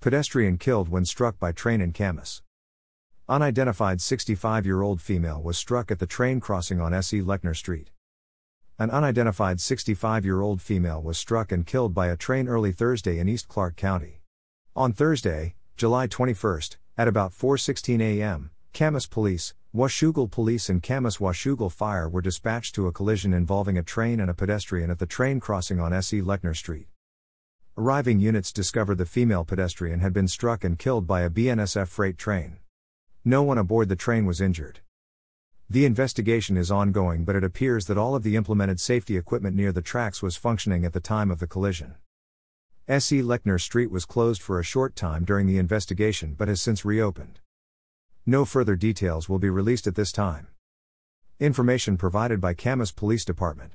Pedestrian killed when struck by train in Camas. Unidentified 65 year old female was struck at the train crossing on S.E. Lechner Street. An unidentified 65 year old female was struck and killed by a train early Thursday in East Clark County. On Thursday, July 21, at about 4:16 a.m., Camas Police, Washougal Police and Camas Washougal Fire were dispatched to a collision involving a train and a pedestrian at the train crossing on S.E. Lechner Street. Arriving units discovered the female pedestrian had been struck and killed by a BNSF freight train. No one aboard the train was injured. The investigation is ongoing, but it appears that all of the implemented safety equipment near the tracks was functioning at the time of the collision. S.E. Lechner Street was closed for a short time during the investigation but has since reopened. No further details will be released at this time. Information provided by Camas Police Department.